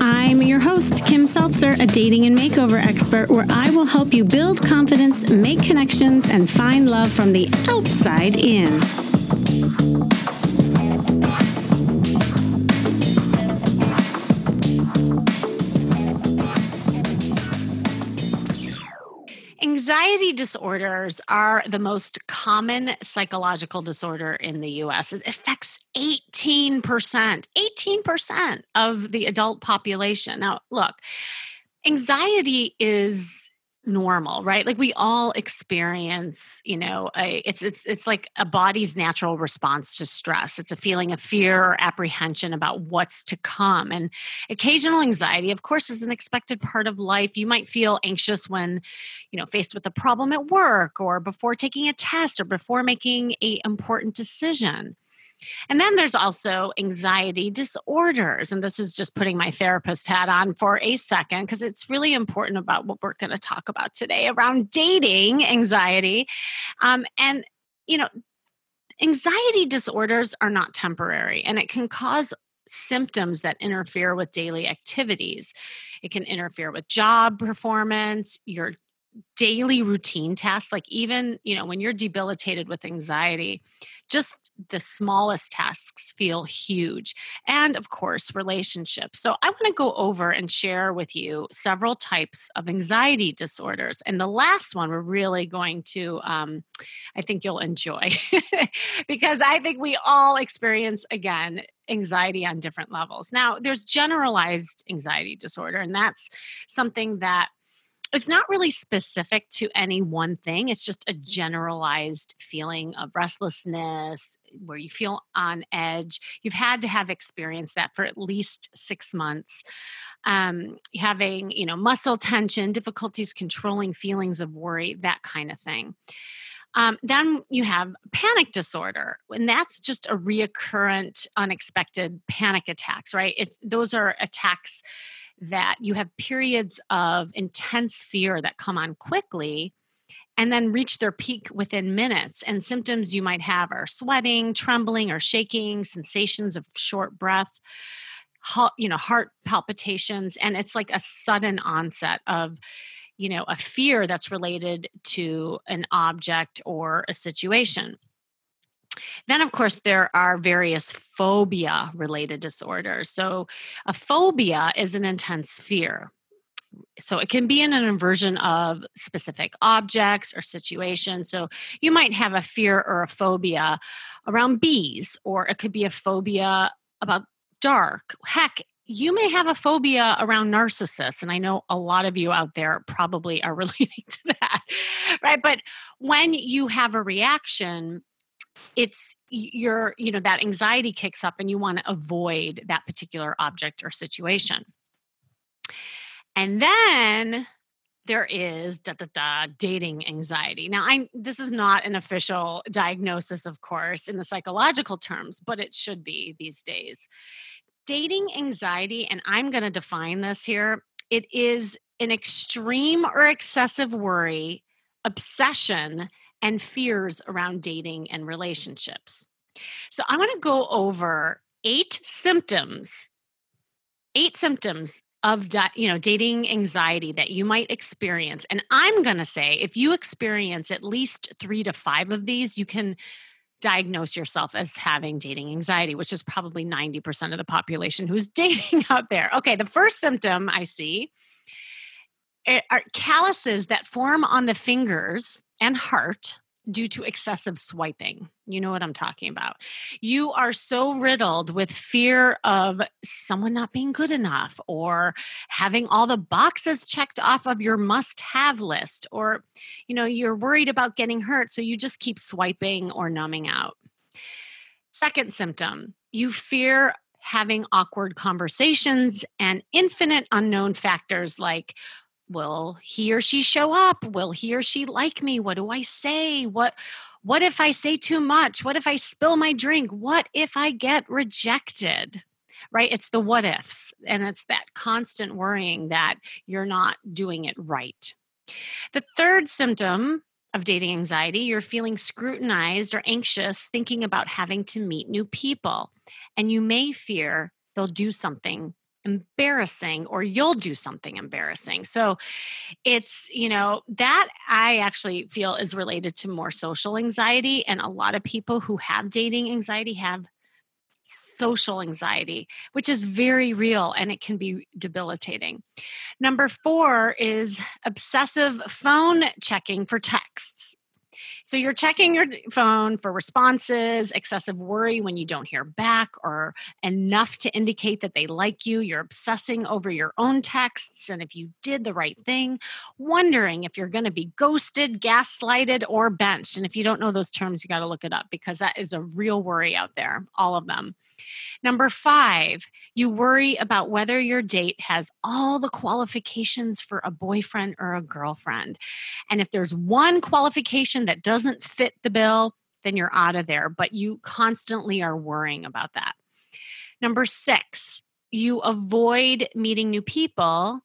I'm your host, Kim Seltzer, a dating and makeover expert, where I will help you build confidence, make connections, and find love from the outside in. Disorders are the most common psychological disorder in the US. It affects 18%, 18% of the adult population. Now, look, anxiety is normal right? Like we all experience you know a, it's it's it's like a body's natural response to stress. It's a feeling of fear or apprehension about what's to come and occasional anxiety of course is an expected part of life. You might feel anxious when you know faced with a problem at work or before taking a test or before making a important decision and then there's also anxiety disorders. And this is just putting my therapist hat on for a second because it's really important about what we're going to talk about today around dating anxiety. Um, and, you know, anxiety disorders are not temporary and it can cause symptoms that interfere with daily activities. It can interfere with job performance, your daily routine tasks like even you know when you're debilitated with anxiety just the smallest tasks feel huge. And of course relationships. So i want to go over and share with you several types of anxiety disorders and the last one we're really going to um, i think you'll enjoy because i think we all experience again anxiety on different levels. Now there's generalized anxiety disorder and that's something that it's not really specific to any one thing. It's just a generalized feeling of restlessness where you feel on edge. You've had to have experienced that for at least six months. Um, having, you know, muscle tension, difficulties controlling feelings of worry, that kind of thing. Um, then you have panic disorder, and that's just a reoccurrent, unexpected panic attacks, right? It's those are attacks that you have periods of intense fear that come on quickly and then reach their peak within minutes. And symptoms you might have are sweating, trembling, or shaking, sensations of short breath, you know, heart palpitations, and it's like a sudden onset of you know a fear that's related to an object or a situation then, of course, there are various phobia related disorders. So, a phobia is an intense fear. So, it can be in an inversion of specific objects or situations. So, you might have a fear or a phobia around bees, or it could be a phobia about dark. Heck, you may have a phobia around narcissists and i know a lot of you out there probably are relating to that right but when you have a reaction it's your you know that anxiety kicks up and you want to avoid that particular object or situation and then there is da, da, da, dating anxiety. Now, I this is not an official diagnosis, of course, in the psychological terms, but it should be these days. Dating anxiety, and I'm going to define this here. It is an extreme or excessive worry, obsession, and fears around dating and relationships. So I want to go over eight symptoms, eight symptoms of you know dating anxiety that you might experience and i'm going to say if you experience at least 3 to 5 of these you can diagnose yourself as having dating anxiety which is probably 90% of the population who's dating out there okay the first symptom i see eh, are calluses that form on the fingers and heart due to excessive swiping. You know what I'm talking about. You are so riddled with fear of someone not being good enough or having all the boxes checked off of your must have list or you know you're worried about getting hurt so you just keep swiping or numbing out. Second symptom, you fear having awkward conversations and infinite unknown factors like will he or she show up? Will he or she like me? What do i say? What what if i say too much? What if i spill my drink? What if i get rejected? Right? It's the what ifs and it's that constant worrying that you're not doing it right. The third symptom of dating anxiety you're feeling scrutinized or anxious thinking about having to meet new people and you may fear they'll do something embarrassing or you'll do something embarrassing. So it's, you know, that I actually feel is related to more social anxiety. And a lot of people who have dating anxiety have social anxiety, which is very real and it can be debilitating. Number four is obsessive phone checking for texts. So you're checking your phone for responses, excessive worry when you don't hear back, or enough to indicate that they like you. You're obsessing over your own texts and if you did the right thing, wondering if you're going to be ghosted, gaslighted, or benched. And if you don't know those terms, you got to look it up because that is a real worry out there, all of them. Number five, you worry about whether your date has all the qualifications for a boyfriend or a girlfriend. And if there's one qualification that doesn't fit the bill, then you're out of there. But you constantly are worrying about that. Number six, you avoid meeting new people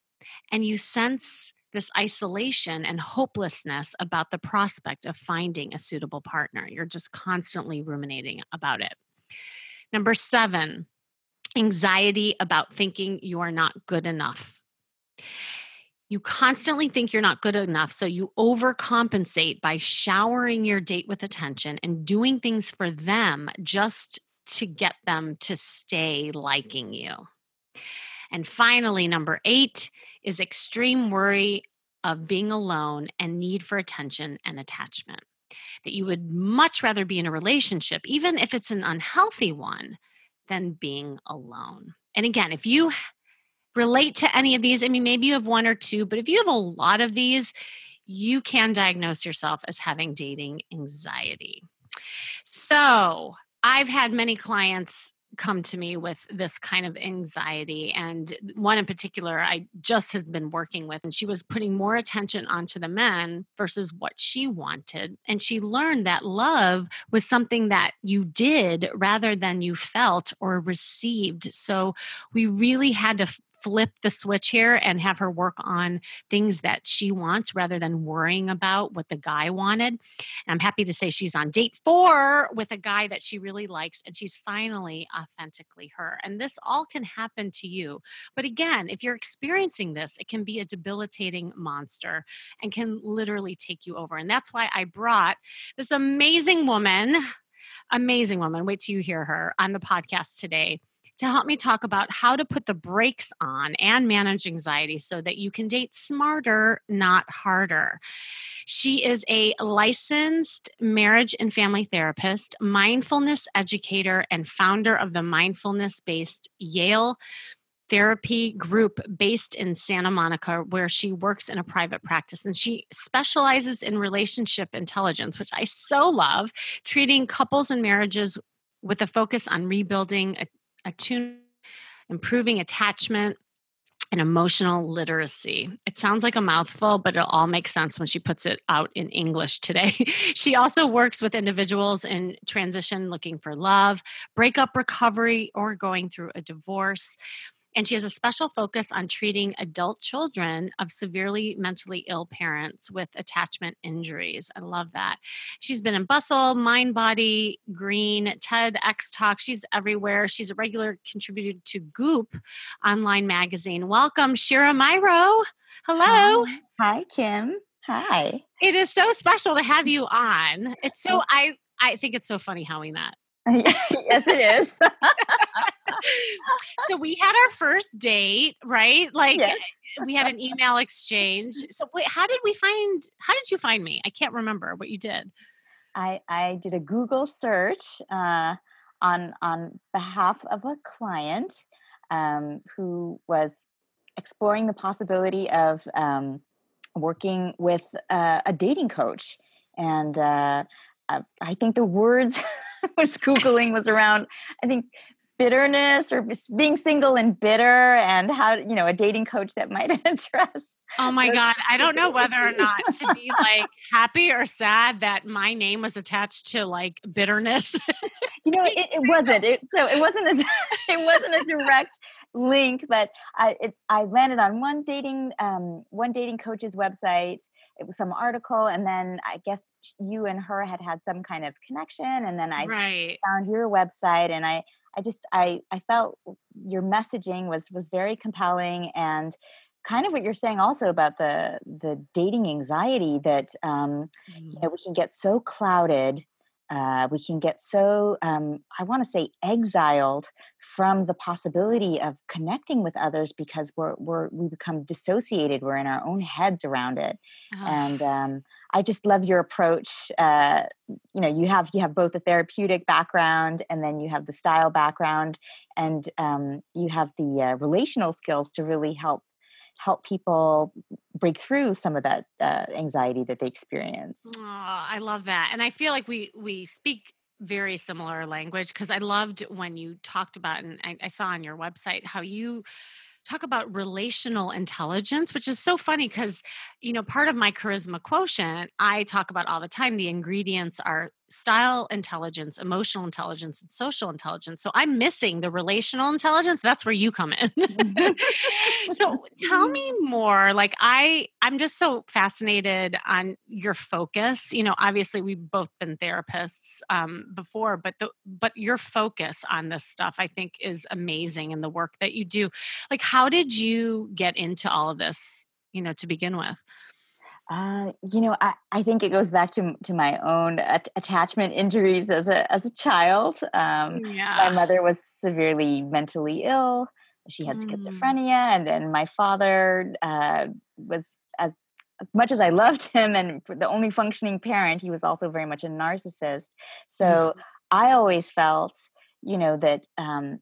and you sense this isolation and hopelessness about the prospect of finding a suitable partner. You're just constantly ruminating about it. Number seven, anxiety about thinking you are not good enough. You constantly think you're not good enough, so you overcompensate by showering your date with attention and doing things for them just to get them to stay liking you. And finally, number eight is extreme worry of being alone and need for attention and attachment that you would much rather be in a relationship, even if it's an unhealthy one, than being alone. And again, if you relate to any of these, I mean, maybe you have one or two, but if you have a lot of these, you can diagnose yourself as having dating anxiety. So, I've had many clients come to me with this kind of anxiety and one in particular i just has been working with and she was putting more attention onto the men versus what she wanted and she learned that love was something that you did rather than you felt or received. So we really had to flip the switch here and have her work on things that she wants rather than worrying about what the guy wanted. And I'm happy to say she's on date four with a guy that she really likes and she's finally authentically her. And this all can happen to you. But again, if you're experiencing this, it can be a debilitating monster and can literally take you over. And that's why I brought this amazing woman amazing woman. Wait till you hear her on the podcast today to help me talk about how to put the brakes on and manage anxiety so that you can date smarter, not harder. She is a licensed marriage and family therapist, mindfulness educator, and founder of the mindfulness based Yale therapy group based in Santa Monica, where she works in a private practice. And she specializes in relationship intelligence, which I so love, treating couples and marriages with a focus on rebuilding attune, improving attachment, and emotional literacy. It sounds like a mouthful, but it all makes sense when she puts it out in English today. she also works with individuals in transition looking for love, breakup recovery, or going through a divorce. And she has a special focus on treating adult children of severely mentally ill parents with attachment injuries. I love that. She's been in Bustle, Mind Body, Green, TEDx Talk. She's everywhere. She's a regular contributor to Goop online magazine. Welcome, Shira Myrow. Hello. Hi, Hi Kim. Hi. It is so special to have you on. It's so I I think it's so funny how we met. yes, it is. so we had our first date, right? Like yes. we had an email exchange. So wait, how did we find how did you find me? I can't remember what you did. I I did a Google search uh, on on behalf of a client um, who was exploring the possibility of um, working with uh, a dating coach, and uh, I, I think the words was googling was around i think bitterness or being single and bitter and how you know a dating coach that might address oh my god i don't know whether or not to be like happy or sad that my name was attached to like bitterness. You know it, it wasn't. It, so it wasn't a it wasn't a direct link but i it, i landed on one dating um one dating coach's website it was some article and then i guess you and her had had some kind of connection and then i right. found your website and i I just I I felt your messaging was was very compelling and kind of what you're saying also about the the dating anxiety that um, mm. you know we can get so clouded uh, we can get so um, i want to say exiled from the possibility of connecting with others because we're, we're we become dissociated we're in our own heads around it oh. and um, i just love your approach uh, you know you have you have both a therapeutic background and then you have the style background and um, you have the uh, relational skills to really help help people break through some of that uh, anxiety that they experience. Oh, I love that, and I feel like we we speak very similar language because I loved when you talked about, and I, I saw on your website how you talk about relational intelligence, which is so funny because, you know, part of my charisma quotient, I talk about all the time. The ingredients are style intelligence, emotional intelligence, and social intelligence. So I'm missing the relational intelligence. That's where you come in. so tell me more. Like I I'm just so fascinated on your focus. You know, obviously we've both been therapists um, before, but the but your focus on this stuff I think is amazing in the work that you do. Like how did you get into all of this, you know, to begin with? Uh, you know, I, I think it goes back to to my own at- attachment injuries as a as a child. Um, yeah. My mother was severely mentally ill. She had mm. schizophrenia, and and my father uh, was as as much as I loved him and the only functioning parent, he was also very much a narcissist. So mm. I always felt, you know, that um,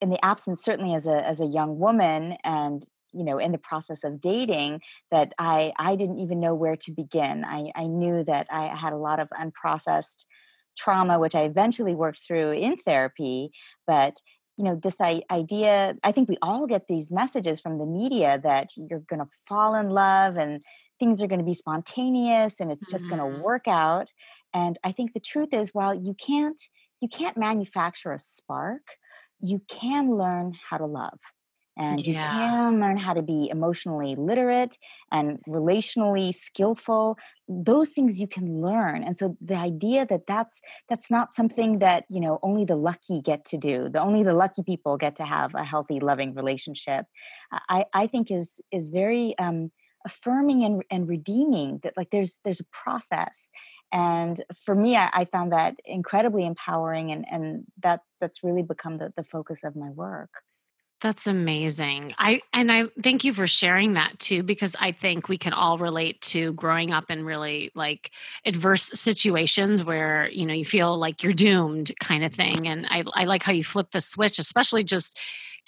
in the absence, certainly as a as a young woman, and you know in the process of dating that i i didn't even know where to begin i i knew that i had a lot of unprocessed trauma which i eventually worked through in therapy but you know this idea i think we all get these messages from the media that you're going to fall in love and things are going to be spontaneous and it's just mm-hmm. going to work out and i think the truth is while you can't you can't manufacture a spark you can learn how to love and yeah. you can learn how to be emotionally literate and relationally skillful those things you can learn and so the idea that that's that's not something that you know only the lucky get to do the only the lucky people get to have a healthy loving relationship i i think is is very um affirming and, and redeeming that like there's there's a process and for me I, I, found that incredibly empowering and and that's that's really become the, the focus of my work that's amazing. I and I thank you for sharing that too because I think we can all relate to growing up in really like adverse situations where, you know, you feel like you're doomed kind of thing and I I like how you flip the switch especially just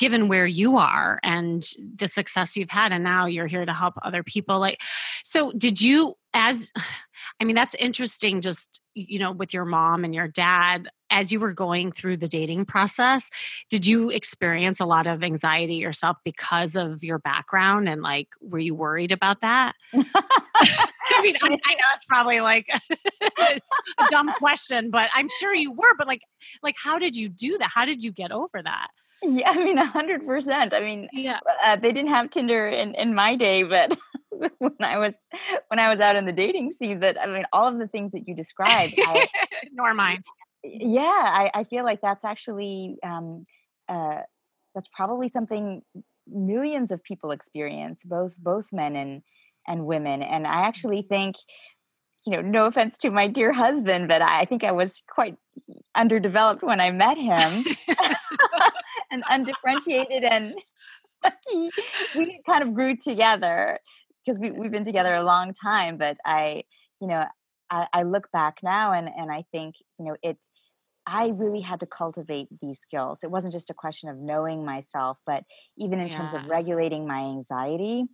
given where you are and the success you've had and now you're here to help other people like so did you as i mean that's interesting just you know with your mom and your dad as you were going through the dating process did you experience a lot of anxiety yourself because of your background and like were you worried about that? I mean I, I, know it's probably like a dumb question but i'm sure you were but like like how did you do that? How did you get over that yeah, I mean, a hundred percent. I mean, yeah, uh, they didn't have Tinder in, in my day, but when I was when I was out in the dating scene, that I mean, all of the things that you described, I, nor mine. Yeah, I, I feel like that's actually um, uh, that's probably something millions of people experience, both both men and and women. And I actually think you know, no offense to my dear husband, but I think I was quite underdeveloped when I met him and undifferentiated. And we kind of grew together because we, we've been together a long time. But I, you know, I, I look back now and, and I think, you know, it, I really had to cultivate these skills. It wasn't just a question of knowing myself, but even in yeah. terms of regulating my anxiety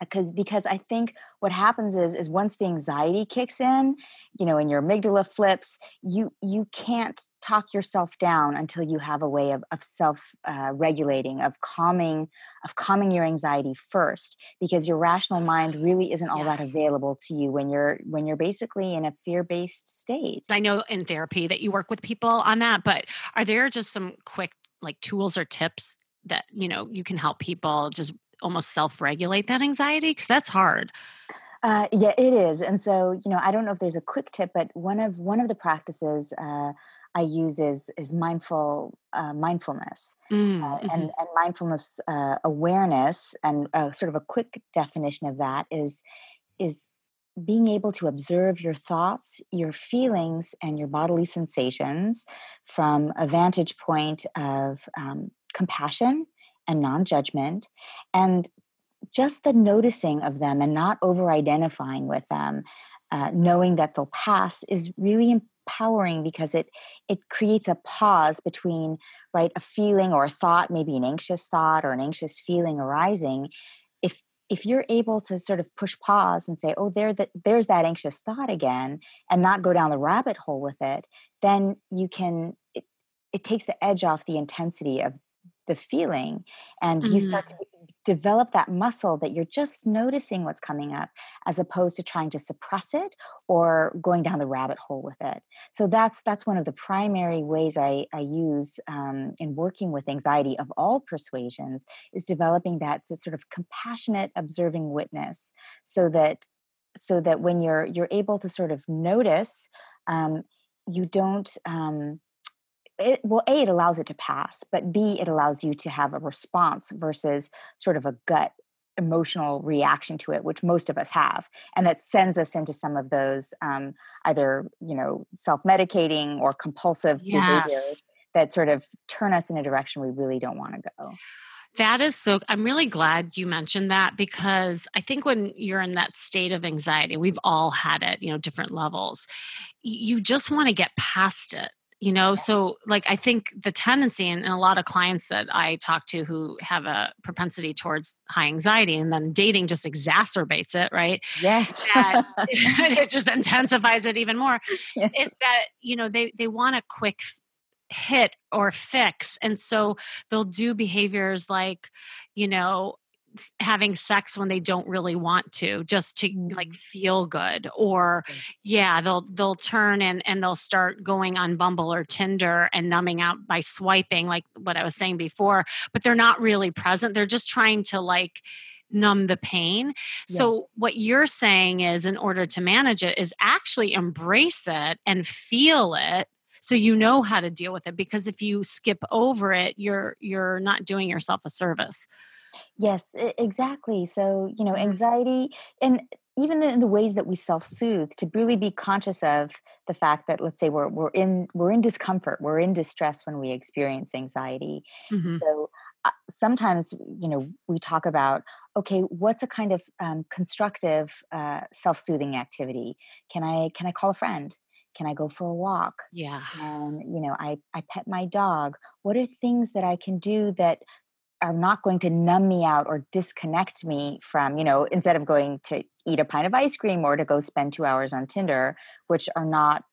because because i think what happens is is once the anxiety kicks in you know and your amygdala flips you you can't talk yourself down until you have a way of, of self uh, regulating of calming of calming your anxiety first because your rational mind really isn't all yes. that available to you when you're when you're basically in a fear-based state i know in therapy that you work with people on that but are there just some quick like tools or tips that you know you can help people just almost self-regulate that anxiety because that's hard uh, yeah it is and so you know i don't know if there's a quick tip but one of one of the practices uh, I use is is mindful uh, mindfulness mm, uh, mm-hmm. and, and mindfulness uh, awareness and sort of a quick definition of that is is being able to observe your thoughts, your feelings, and your bodily sensations from a vantage point of um, compassion and non judgment, and just the noticing of them and not over identifying with them, uh, knowing that they'll pass is really empowering because it it creates a pause between right a feeling or a thought maybe an anxious thought or an anxious feeling arising. If if you're able to sort of push pause and say oh there there's that anxious thought again and not go down the rabbit hole with it then you can it, it takes the edge off the intensity of the feeling and mm-hmm. you start mm-hmm. to develop that muscle that you're just noticing what's coming up as opposed to trying to suppress it or going down the rabbit hole with it so that's that's one of the primary ways i, I use um, in working with anxiety of all persuasions is developing that sort of compassionate observing witness so that so that when you're you're able to sort of notice um, you don't um, it, well a it allows it to pass but b it allows you to have a response versus sort of a gut emotional reaction to it which most of us have and that sends us into some of those um, either you know self-medicating or compulsive yes. behaviors that sort of turn us in a direction we really don't want to go that is so I'm really glad you mentioned that because I think when you're in that state of anxiety, we've all had it, you know, different levels. You just want to get past it you know so like i think the tendency and, a lot of clients that i talk to who have a propensity towards high anxiety and then dating just exacerbates it right yes it just intensifies it even more yes. it's that you know they they want a quick hit or fix and so they'll do behaviors like you know having sex when they don't really want to just to like mm-hmm. feel good or yeah they'll they'll turn and and they'll start going on bumble or tinder and numbing out by swiping like what i was saying before but they're not really present they're just trying to like numb the pain. Yeah. So, what you're saying is, in order to manage it, is actually embrace it and feel it so you know how to deal with it because if you skip over it you're you're not doing yourself a service Yes, exactly. So, you know, mm-hmm. anxiety and even in the ways that we self-soothe to really be conscious of the fact that let's say we're we're in we're in discomfort, we're in distress when we experience anxiety. Mm-hmm. So uh, sometimes you know we talk about okay what's a kind of um, constructive uh, self-soothing activity can i can i call a friend can i go for a walk yeah and you know i i pet my dog what are things that i can do that are not going to numb me out or disconnect me from, you know, instead of going to eat a pint of ice cream or to go spend two hours on Tinder, which are not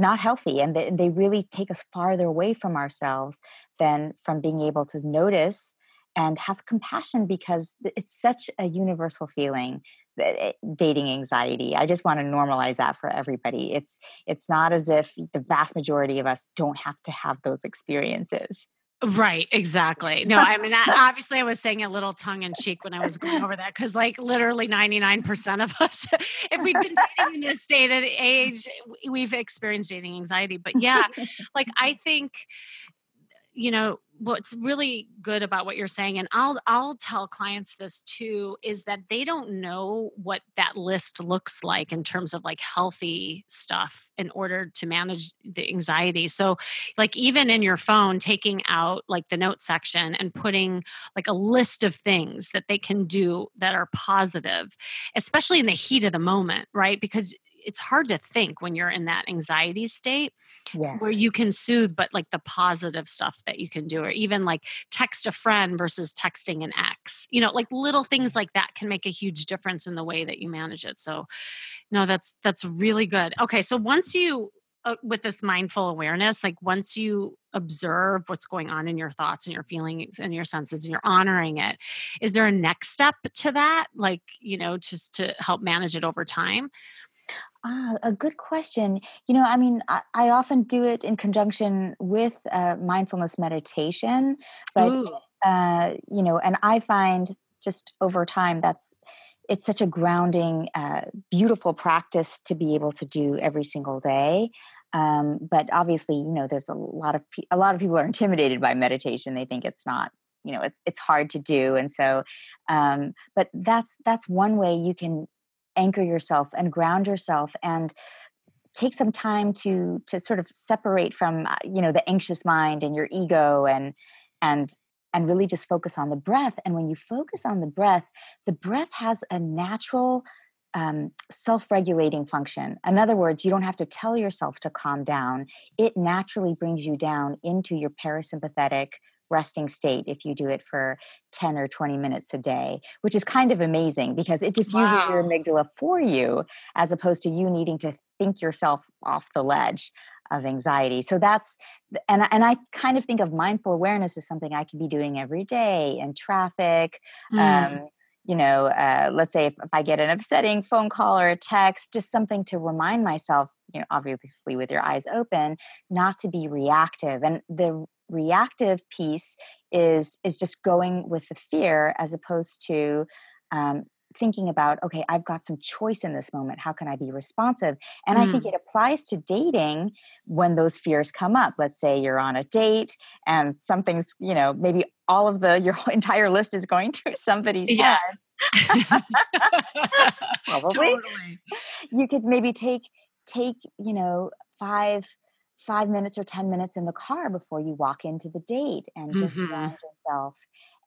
not healthy and they, they really take us farther away from ourselves than from being able to notice and have compassion because it's such a universal feeling eh, dating anxiety. I just want to normalize that for everybody. It's it's not as if the vast majority of us don't have to have those experiences Right, exactly. No, I mean, obviously, I was saying a little tongue in cheek when I was going over that because, like, literally 99% of us, if we've been dating in this of age, we've experienced dating anxiety. But yeah, like, I think, you know, what's really good about what you're saying and I'll I'll tell clients this too is that they don't know what that list looks like in terms of like healthy stuff in order to manage the anxiety. So like even in your phone taking out like the note section and putting like a list of things that they can do that are positive especially in the heat of the moment, right? Because it's hard to think when you're in that anxiety state yes. where you can soothe but like the positive stuff that you can do or even like text a friend versus texting an ex you know like little things like that can make a huge difference in the way that you manage it so no that's that's really good. Okay so once you uh, with this mindful awareness like once you observe what's going on in your thoughts and your feelings and your senses and you're honoring it is there a next step to that? Like you know just to help manage it over time Ah, a good question. You know, I mean, I, I often do it in conjunction with uh, mindfulness meditation, but uh, you know, and I find just over time that's it's such a grounding, uh, beautiful practice to be able to do every single day. Um, but obviously, you know, there's a lot of pe- a lot of people are intimidated by meditation. They think it's not, you know, it's it's hard to do, and so, um, but that's that's one way you can anchor yourself and ground yourself and take some time to to sort of separate from uh, you know the anxious mind and your ego and and and really just focus on the breath. And when you focus on the breath the breath has a natural um, self-regulating function. In other words you don't have to tell yourself to calm down. It naturally brings you down into your parasympathetic resting state if you do it for 10 or 20 minutes a day, which is kind of amazing because it diffuses wow. your amygdala for you as opposed to you needing to think yourself off the ledge of anxiety. So that's and and I kind of think of mindful awareness as something I could be doing every day in traffic. Mm. Um, you know, uh, let's say if, if I get an upsetting phone call or a text, just something to remind myself, you know, obviously with your eyes open, not to be reactive. And the reactive piece is is just going with the fear as opposed to um, thinking about okay i've got some choice in this moment how can i be responsive and mm. i think mm. it applies to dating when those fears come up let's say you're on a date and something's you know maybe all of the your entire list is going through somebody's yeah. head probably totally. you could maybe take take you know five five minutes or 10 minutes in the car before you walk into the date and just mm-hmm. ground yourself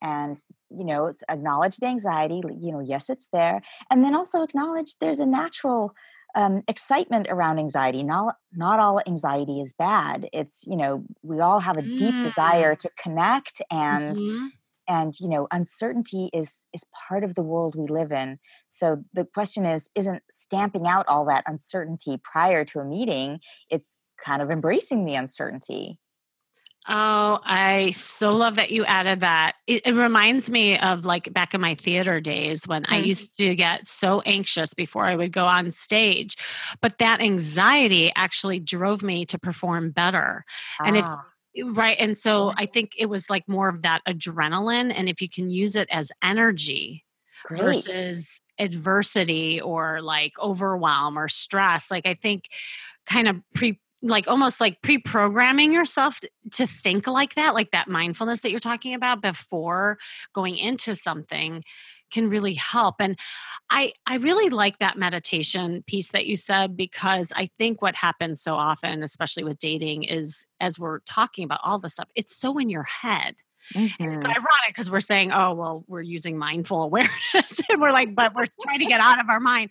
and you know acknowledge the anxiety you know yes it's there and then also acknowledge there's a natural um, excitement around anxiety not not all anxiety is bad it's you know we all have a deep mm. desire to connect and mm-hmm. and you know uncertainty is is part of the world we live in so the question is isn't stamping out all that uncertainty prior to a meeting it's kind of embracing the uncertainty. Oh, I so love that you added that. It, it, reminds me of like back in my theater days when mm-hmm. I used to get so anxious before I would go on stage. But that anxiety actually drove me to perform better. Ah. And if ah. right, and so I think it was like more of that adrenaline. And if you can use it as energy Great. versus adversity or like overwhelm or stress, like I think kind of pre like almost like pre-programming yourself to think like that like that mindfulness that you're talking about before going into something can really help and i i really like that meditation piece that you said because i think what happens so often especially with dating is as we're talking about all this stuff it's so in your head Mm-hmm. it's ironic because we're saying, oh, well, we're using mindful awareness. and we're like, but we're trying to get out of our mind.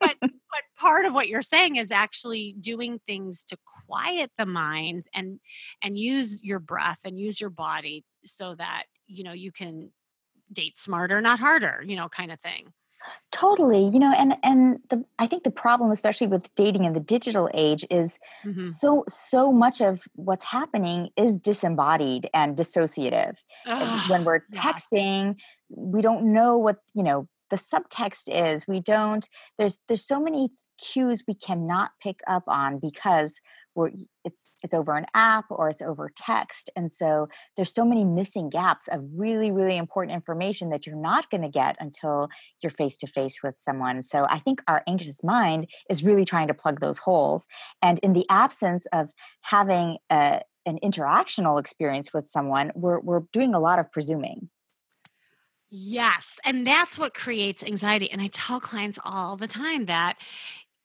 But, but part of what you're saying is actually doing things to quiet the mind and and use your breath and use your body so that you know you can date smarter not harder you know kind of thing. Totally you know and and the i think the problem especially with dating in the digital age is mm-hmm. so so much of what's happening is disembodied and dissociative. Ugh, when we're texting we don't know what you know the subtext is. We don't there's there's so many cues we cannot pick up on because we're it's it's over an app or it's over text and so there's so many missing gaps of really really important information that you're not going to get until you're face to face with someone so i think our anxious mind is really trying to plug those holes and in the absence of having a, an interactional experience with someone we're we're doing a lot of presuming Yes. And that's what creates anxiety. And I tell clients all the time that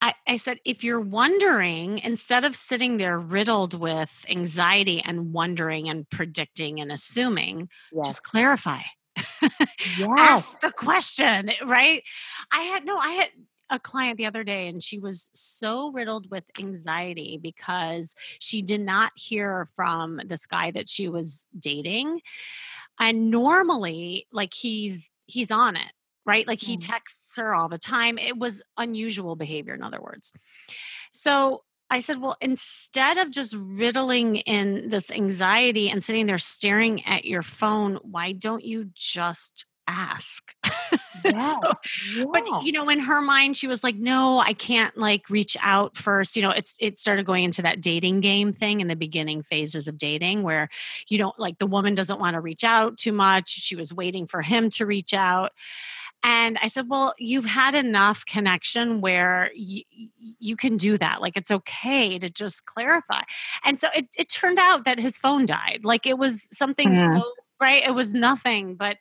I, I said, if you're wondering, instead of sitting there riddled with anxiety and wondering and predicting and assuming, yes. just clarify. Yes. Ask the question, eh, right? I had no, I had a client the other day and she was so riddled with anxiety because she did not hear from this guy that she was dating and normally like he's he's on it right? Like he mm. texts her all the time. It was unusual behavior, in other words. So I said, well, instead of just riddling in this anxiety and sitting there staring at your phone, why don't you just ask? Yeah, so, yeah. But you know, in her mind, she was like, "No, I can't like reach out first. You know, it's it started going into that dating game thing in the beginning phases of dating, where you don't like the woman doesn't want to reach out too much. She was waiting for him to reach out, And I said, Well, you've had enough connection where y- you can do that. Like, it's okay to just clarify. And so it, it turned out that his phone died. Like, it was something mm-hmm. so, right? It was nothing. But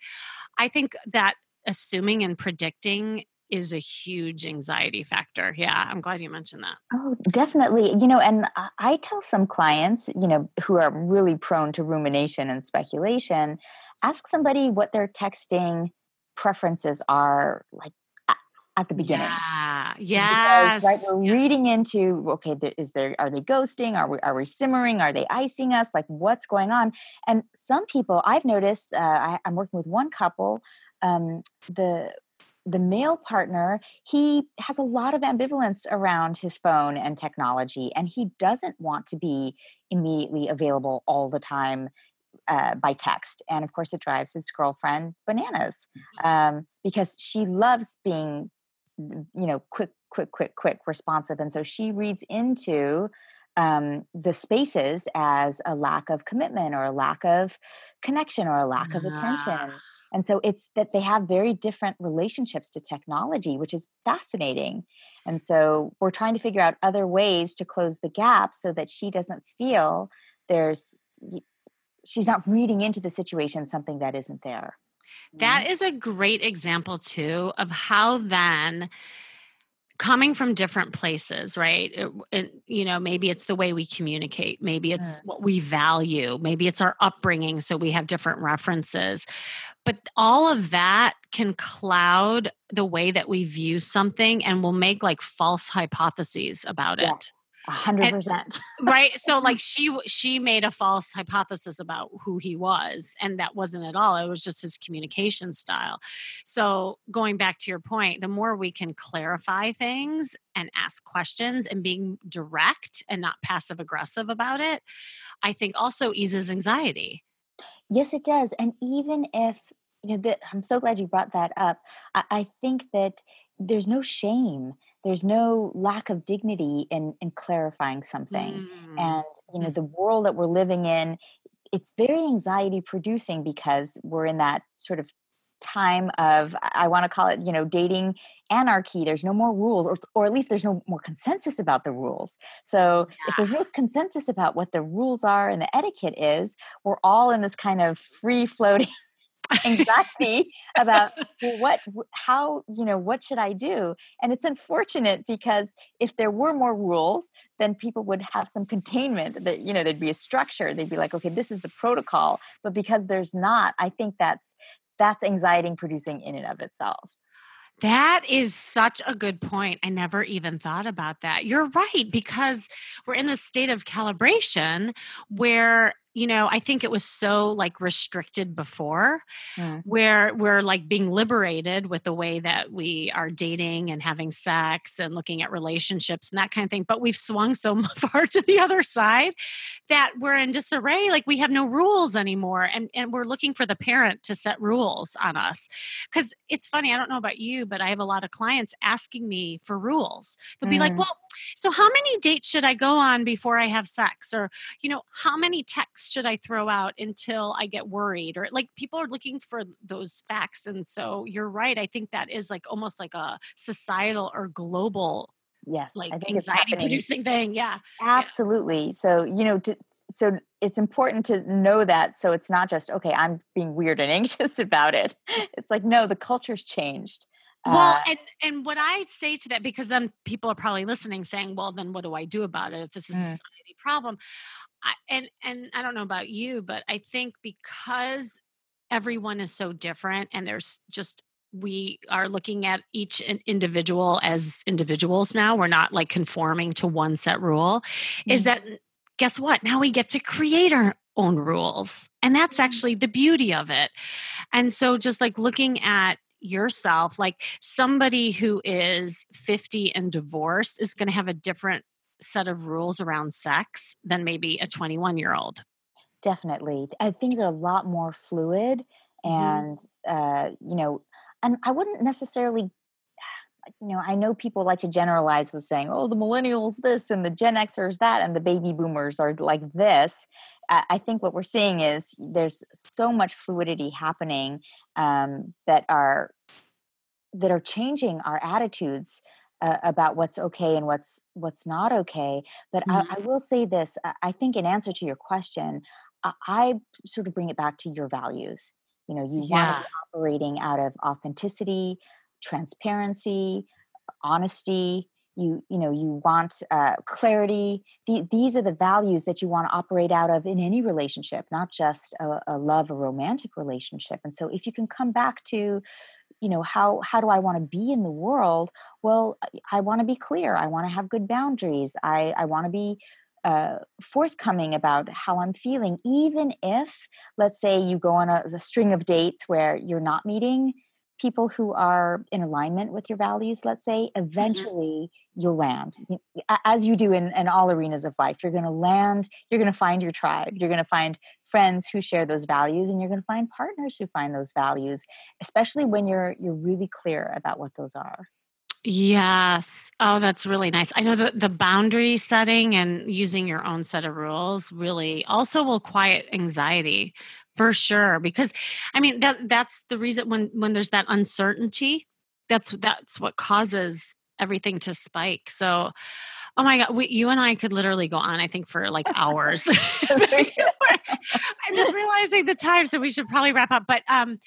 I think that assuming and predicting is a huge anxiety factor. Yeah, I'm glad you mentioned that. Oh, definitely. You know, and I tell some clients, you know, who are really prone to rumination and speculation, ask somebody what they're texting preferences are like at the beginning. Yeah. Because, right. We're yeah. reading into okay. Is there? Are they ghosting? Are we? Are we simmering? Are they icing us? Like what's going on? And some people I've noticed. Uh, I, am working with one couple. Um, the the male partner he has a lot of ambivalence around his phone and technology and he doesn't want to be immediately available all the time uh, by text and of course it drives his girlfriend bananas mm-hmm. um, because she loves being you know quick quick quick quick responsive and so she reads into um, the spaces as a lack of commitment or a lack of connection or a lack of attention and so it's that they have very different relationships to technology, which is fascinating. And so we're trying to figure out other ways to close the gap so that she doesn't feel there's, she's not reading into the situation something that isn't there. That is a great example, too, of how then coming from different places right it, it, you know maybe it's the way we communicate maybe it's mm. what we value maybe it's our upbringing so we have different references but all of that can cloud the way that we view something and will make like false hypotheses about it hundred percent right so like she she made a false hypothesis about who he was and that wasn't at all it was just his communication style so going back to your point the more we can clarify things and ask questions and being direct and not passive aggressive about it i think also eases anxiety Yes, it does. And even if you know, that I'm so glad you brought that up. I, I think that there's no shame there's no lack of dignity in in clarifying something mm. and you know mm. the world that we're living in it's very anxiety producing because we're in that sort of time of i want to call it you know dating anarchy there's no more rules or, or at least there's no more consensus about the rules so yeah. if there's no consensus about what the rules are and the etiquette is we're all in this kind of free floating anxiety about well, what how you know what should i do? And it's unfortunate because if there were more rules then people would have some containment that you know there'd be a structure. They'd be like okay this is the protocol. But because there's not i think that's that's anxiety producing in and of itself. That is such a good point. I never even thought about that. You're right, because we're in this state of calibration mm-hmm. where you know i think it was so like restricted before mm. where we're like being liberated with the way that we are dating and having sex and looking at relationships and that kind of thing but we've swung so far to the other side that we're in disarray like we have no rules anymore and and we're looking for the parent to set rules on us cuz it's funny i don't know about you but i have a lot of clients asking me for rules they'll mm. be like mm. well so how many dates should i go on before i have sex? Or you know how many texts should i throw out until i get worried? Or like people are looking for those facts and so you're right i think that is like almost like a societal or global yes like anxiety producing thing yeah absolutely yeah. so you know to, so it's important to know that so it's not just okay i'm being weird and anxious about it. It's like no the culture's changed well, uh, and and what I say to that, because then people are probably listening, saying, "Well, then what do I do about it if this is a mm. society problem?" I, and and I don't know about you, but I think because everyone is so different, and there's just we are looking at each individual as individuals now. We're not like conforming to one set rule. Mm. Is that guess what? Now we get to create our own rules. And that's mm. actually the beauty of it. And so, just like looking at yourself like somebody who is 50 and divorced is going to have a different set of rules around sex than maybe a 21 year old definitely uh, things are a lot more fluid mm-hmm. and mm-hmm. uh, you know and i wouldn't necessarily you know i know people like to generalize with saying oh the millennials this and the gen xers that and the baby boomers are like this I think what we're seeing is there's so much fluidity happening um, that our that are changing our attitudes uh, about what's okay and what's what's not okay. But mm-hmm. I, I, will say this: I think in answer to your question, I, I sort of bring it back to your values. You know, you yeah. want to be operating out of authenticity, transparency, honesty, you you know you want uh, clarity the, these are the values that you want to operate out of in any relationship not just a, a love a romantic relationship. And so if you can come back to you know how how do i want to be in the world? Well i want to be clear i want to have good boundaries i i want to be uh, forthcoming about how I'm feeling, even if, let's say, you go on a, a string of dates where you're not meeting people who are in alignment with your values, let's say, mm-hmm. eventually mm-hmm. you'll land. As you do in, in all arenas of life, you're going to land, you're going to find your tribe, you're going to find friends who share those values, and you're going to find partners who find those values, especially when you're you're really clear about what those are. Yes. Oh, that's really nice. I know the, the boundary setting and using your own set of rules really also will quiet anxiety for sure. Because I mean that that's the reason when when there's that uncertainty, that's that's what causes everything to spike. So Oh my god, we, you and I could literally go on. I think for like hours. I'm just realizing the time, so we should probably wrap up. But um,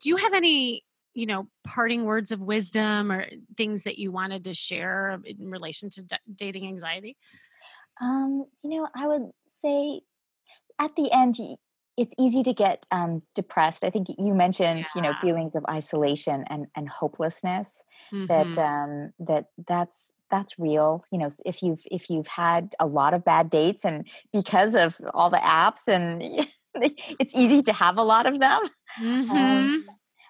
do you have any you know parting words of wisdom or things that you wanted to share in relation to d- dating anxiety um you know i would say at the end it's easy to get um, depressed i think you mentioned yeah. you know feelings of isolation and and hopelessness mm-hmm. that um that that's that's real you know if you've if you've had a lot of bad dates and because of all the apps and it's easy to have a lot of them mm-hmm. um,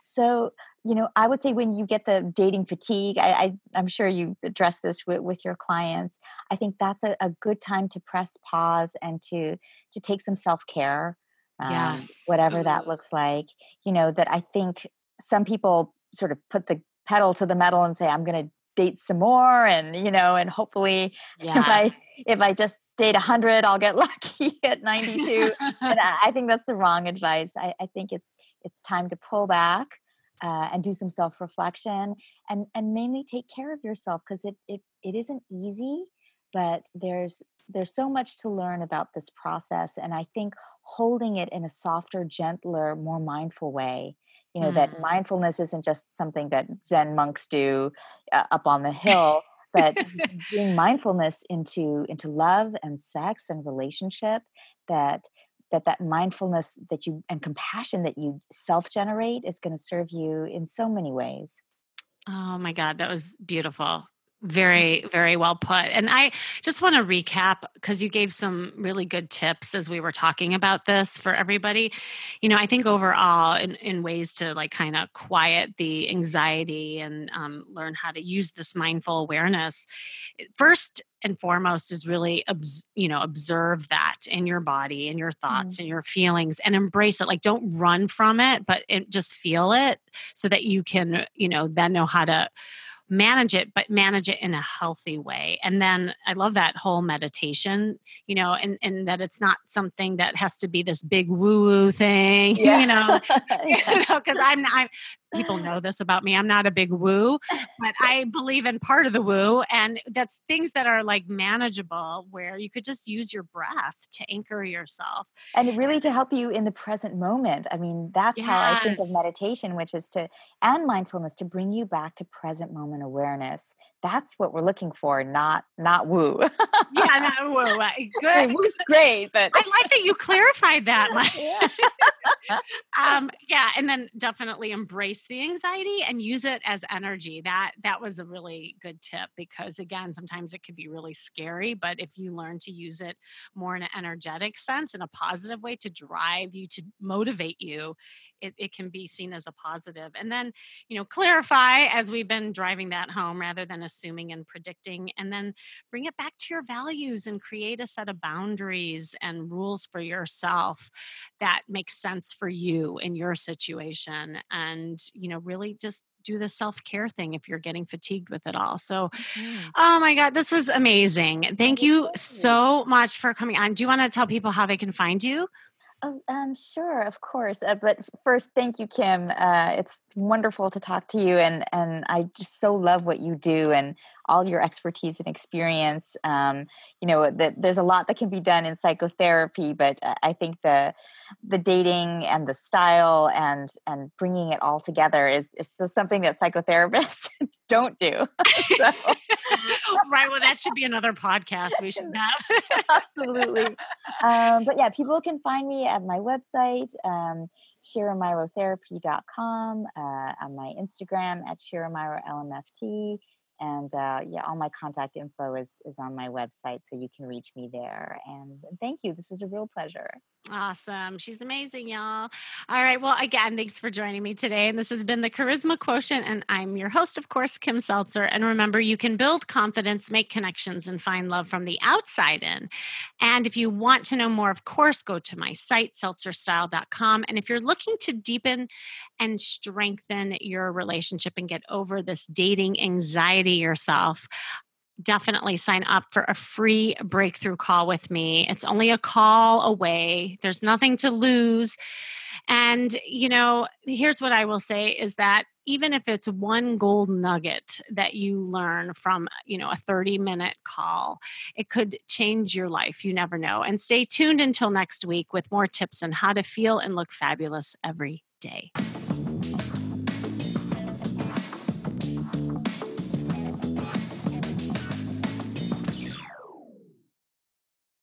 so you know i would say when you get the dating fatigue i, I am sure you've addressed this with, with your clients i think that's a, a good time to press pause and to to take some self-care um, yes. whatever that mm-hmm. looks like you know that i think some people sort of put the pedal to the metal and say i'm going to date some more and you know and hopefully yes. if i if i just date 100 i'll get lucky at 92 and I, I think that's the wrong advice I, I think it's it's time to pull back uh, and do some self reflection and and mainly take care of yourself because it, it it isn't easy but there's there's so much to learn about this process and i think holding it in a softer gentler more mindful way you know mm. that mindfulness isn't just something that zen monks do uh, up on the hill but bring mindfulness into into love and sex and relationship that that that mindfulness that you and compassion that you self generate is going to serve you in so many ways. Oh my god that was beautiful very, very well put. And I just want to recap because you gave some really good tips as we were talking about this for everybody. You know, I think overall, in, in ways to like kind of quiet the anxiety and um, learn how to use this mindful awareness, first and foremost is really you know observe that in your body and your thoughts mm. and your feelings and embrace it like don't run from it but it, just feel it so that you can you know then know how to manage it, but manage it in a healthy way. And then I love that whole meditation, you know, and, and that it's not something that has to be this big woo woo thing, yeah. you know, because I'm not, people know this about me. I'm not a big woo, but I believe in part of the woo. And that's things that are like manageable where you could just use your breath to anchor yourself. And really to help you in the present moment. I mean, that's yes. how I think of meditation, which is to, and mindfulness to bring you back to present moment awareness that's what we're looking for, not not woo. yeah, not woo. Good. Woo's great, but I like that you clarified that. yeah. um, yeah, and then definitely embrace the anxiety and use it as energy. That that was a really good tip because again, sometimes it can be really scary, but if you learn to use it more in an energetic sense, in a positive way to drive you, to motivate you, it, it can be seen as a positive. And then, you know, clarify as we've been driving that home rather than assuming and predicting. And then bring it back to your values and create a set of boundaries and rules for yourself that makes sense for you in your situation. And, you know, really just do the self care thing if you're getting fatigued with it all. So, mm-hmm. oh my God, this was amazing. Thank you so much for coming on. Do you want to tell people how they can find you? Oh, um, sure, of course. Uh, but first, thank you, Kim. Uh, it's wonderful to talk to you, and and I just so love what you do and all your expertise and experience. Um, you know that there's a lot that can be done in psychotherapy, but I think the the dating and the style and and bringing it all together is is something that psychotherapists don't do. so. right. Well, that should be another podcast we should have. Absolutely. Um, but yeah, people can find me at my website, um, shiramyrowtherapy.com, uh, on my Instagram at shiramyrowlmft. And uh, yeah, all my contact info is, is on my website, so you can reach me there. And thank you. This was a real pleasure. Awesome. She's amazing, y'all. All right. Well, again, thanks for joining me today. And this has been the Charisma Quotient. And I'm your host, of course, Kim Seltzer. And remember, you can build confidence, make connections, and find love from the outside in. And if you want to know more, of course, go to my site, seltzerstyle.com. And if you're looking to deepen and strengthen your relationship and get over this dating anxiety yourself, definitely sign up for a free breakthrough call with me. It's only a call away, there's nothing to lose. And, you know, here's what I will say is that even if it's one gold nugget that you learn from, you know, a 30 minute call, it could change your life. You never know. And stay tuned until next week with more tips on how to feel and look fabulous every day.